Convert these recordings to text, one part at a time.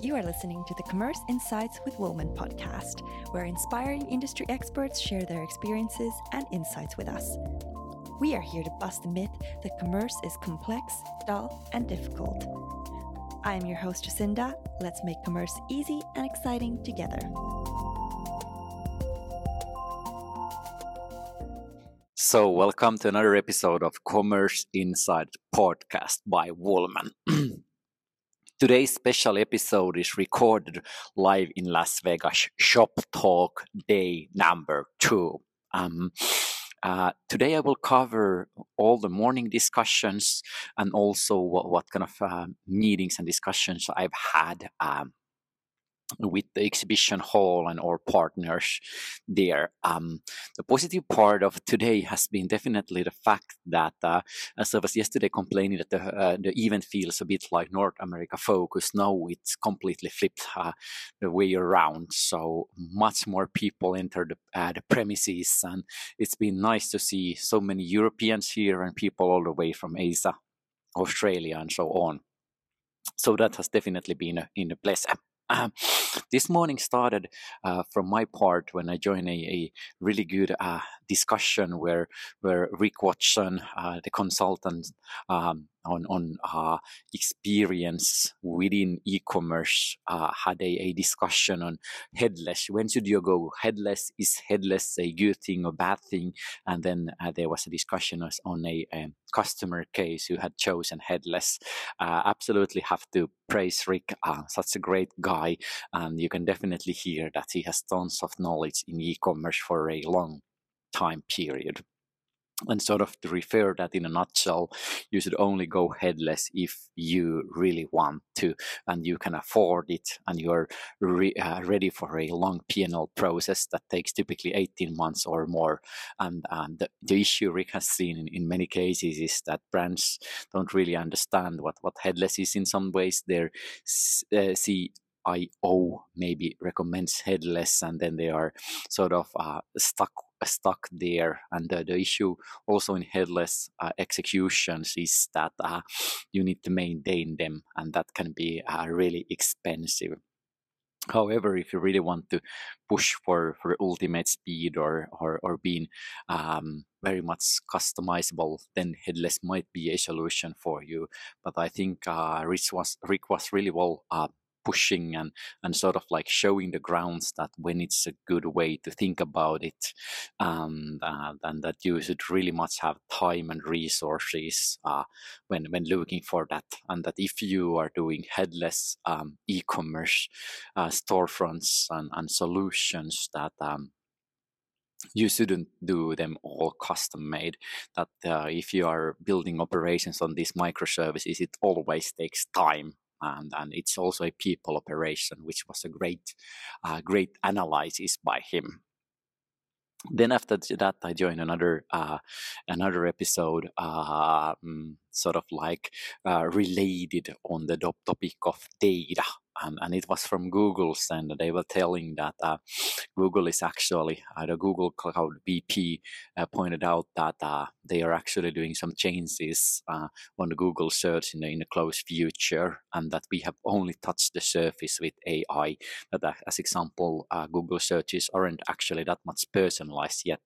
You are listening to the Commerce Insights with Woolman podcast, where inspiring industry experts share their experiences and insights with us. We are here to bust the myth that commerce is complex, dull, and difficult. I am your host, Jacinda. Let's make commerce easy and exciting together. So, welcome to another episode of Commerce Insight podcast by Woolman. Today's special episode is recorded live in Las Vegas Shop Talk Day number two. Um, uh, today I will cover all the morning discussions and also what, what kind of uh, meetings and discussions I've had um, with the exhibition hall and our partners there. Um, the positive part of today has been definitely the fact that, uh, as I was yesterday complaining that the, uh, the event feels a bit like North America focus, now it's completely flipped uh, the way around. So much more people enter the, uh, the premises, and it's been nice to see so many Europeans here and people all the way from Asia, Australia, and so on. So that has definitely been a, in a pleasure. Um, this morning started uh, from my part when I joined a, a really good uh, discussion where where Rick Watson, uh, the consultant, um, on on uh, experience within e-commerce uh, had a, a discussion on headless. When should you go headless? Is headless a good thing or bad thing? And then uh, there was a discussion on a, a, customer case who had chosen headless. Uh, absolutely have to praise Rick. Uh, such a great guy, and you can definitely hear that he has tons of knowledge in e-commerce for a long time period and sort of to refer that in a nutshell, you should only go headless if you really want to and you can afford it and you're re- uh, ready for a long P&L process that takes typically 18 months or more. And, and the, the, issue Rick has seen in, in many cases is that brands don't really understand what, what headless is in some ways. They're uh, see IO maybe recommends headless, and then they are sort of uh, stuck stuck there. And uh, the issue also in headless uh, executions is that uh, you need to maintain them, and that can be uh, really expensive. However, if you really want to push for, for ultimate speed or or, or being um, very much customizable, then headless might be a solution for you. But I think uh, Rick was Rick was really well uh, pushing and and sort of like showing the grounds that when it's a good way to think about it and uh, and that you should really much have time and resources uh, when when looking for that. And that if you are doing headless um, e-commerce uh, storefronts and, and solutions that um, you shouldn't do them all custom made that uh, if you are building operations on these microservices it always takes time and, and it's also a people operation, which was a great, uh, great analysis by him. Then after that, I joined another uh, another episode, uh, mm, sort of like uh, related on the topic of data and, and it was from Google's, and they were telling that uh, Google is actually, uh, the Google Cloud VP pointed out that they are actually doing some changes uh, on the Google search in the, in the close future, and that we have only touched the surface with AI. That, uh, as example, Google searches aren't actually that much personalized yet,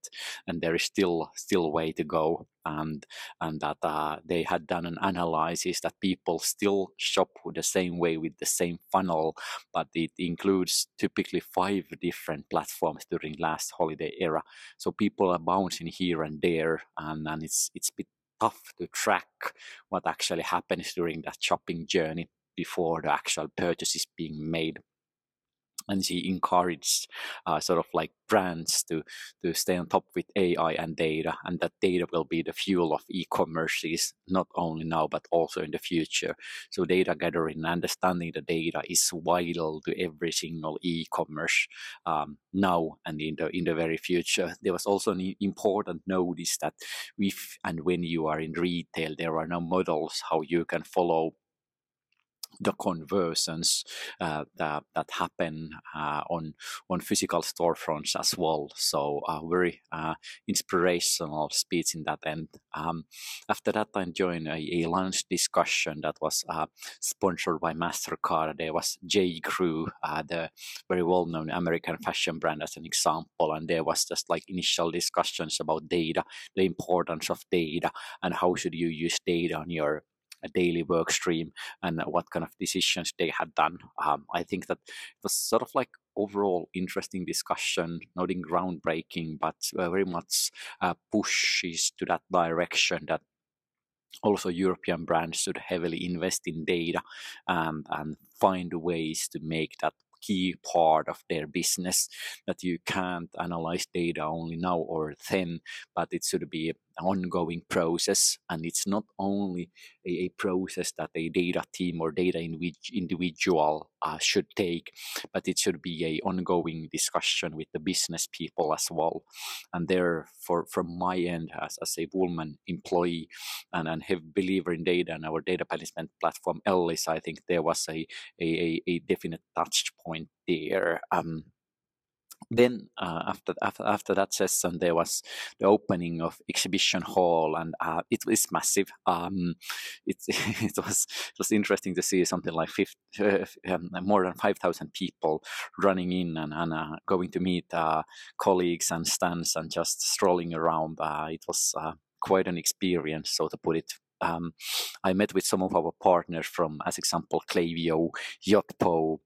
and there is still still way to go and and that uh, they had done an analysis that people still shop the same way with the same funnel, but it includes typically five different platforms during last holiday era. So people are bouncing here and there, and, and it's it's a bit tough to track what actually happens during that shopping journey before the actual purchase is being made and she encouraged uh, sort of like brands to to stay on top with AI and data, and that data will be the fuel of e-commerces not only now but also in the future. So data gathering and understanding the data is vital to every single e-commerce um, now and in the in the very future. There was also an important notice that if and when you are in retail, there are no models how you can follow the conversions uh, that, that happen uh, on on physical storefronts as well. So a very uh, inspirational speech in that end. Um, after that, I joined a, a lunch discussion that was uh, sponsored by Mastercard. There was J Crew, uh, the very well known American fashion brand, as an example, and there was just like initial discussions about data, the importance of data, and how should you use data on your a daily work stream and what kind of decisions they had done. Um, I think that it was sort of like overall interesting discussion, not in groundbreaking, but very much uh, pushes to that direction that also European brands should heavily invest in data and, and find ways to make that key part of their business that you can't analyze data only now or then, but it should be ongoing process. And it's not only a, a process that a data team or data individual uh, should take, but it should be a ongoing discussion with the business people as well. And there, for from my end as, as a Woolman employee and, and have believer in data and our data management platform Ellis, I think there was a, a, a definite touch point there. Um, then uh, after, after after that session there was the opening of exhibition hall and uh, it was massive. Um, it, it was it was interesting to see something like 50, uh, um, more than 5000 people running in and, and uh, going to meet uh, colleagues and stands and just strolling around. Uh, it was quite an experience so to put it. Um, I met with some of our partners from, as example, Klaviyo, Yotpo,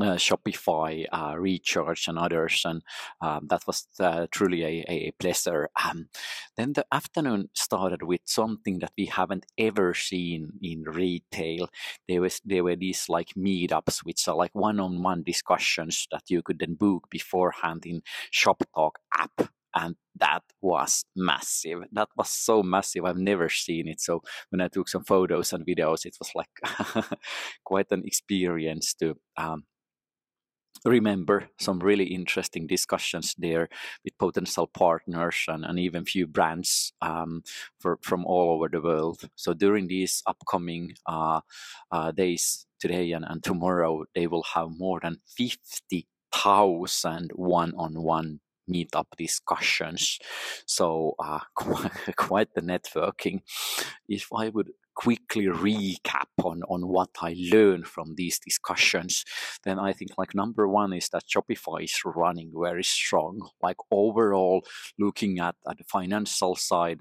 uh, Shopify, uh, Recharge, and others, and um, that was uh, truly a, a pleasure. Um, then the afternoon started with something that we haven't ever seen in retail. There was there were these like meetups, which are like one-on-one discussions that you could then book beforehand in Shoptalk app and that was massive. That was so massive. I've never seen it. So when I took some photos and videos, it was like quite an experience to um, remember some really interesting discussions there with potential partners and, and even few brands um, for, from all over the world. So during these upcoming uh, uh, days, today and, and tomorrow, they will have more than 50,000 one-on-one meetup discussions. So uh, quite the networking. If I would quickly recap on, on what I learned from these discussions, then I think like number one is that Shopify is running very strong. Like overall, looking at, at the financial side,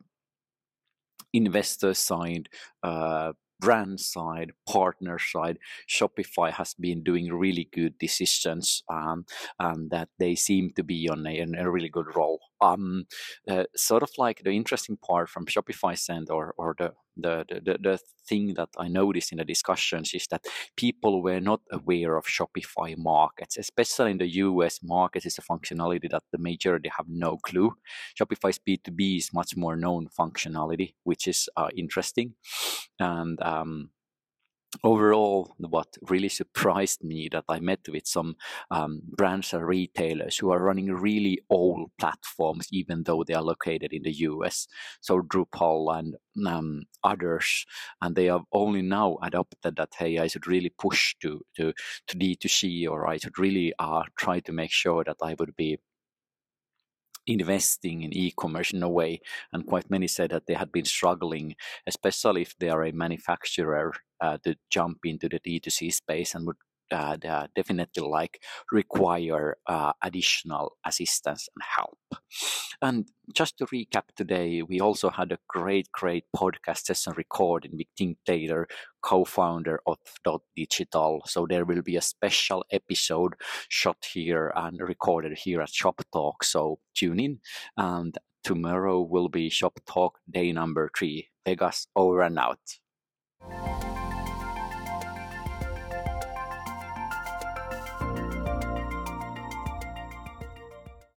investor side, uh, brand side, partner side, Shopify has been doing really good decisions um, and that they seem to be on a, on a really good roll. Um, uh, sort of like the interesting part from Shopify's end or, or the the, the, the thing that I noticed in the discussions is that people were not aware of Shopify markets, especially in the US market is a functionality that the majority have no clue. Shopify's B2B is much more known functionality, which is uh, interesting. And um, overall, what really surprised me that I met with some um, brands and retailers who are running really old platforms, even though they are located in the US. So Drupal and um, others, and they have only now adopted that. Hey, I should really push to to to D2C, or I should really uh, try to make sure that I would be investing in e-commerce in a way and quite many said that they had been struggling especially if they are a manufacturer to jump into the d2c space and would uh, definitely like require uh, additional assistance and help. And just to recap today, we also had a great, great podcast session recording with Tim Taylor, co-founder of Dot Digital. So there will be a special episode shot here and recorded here at Shop Talk. So tune in and tomorrow will be Shoptalk day number three. Vegas over and out.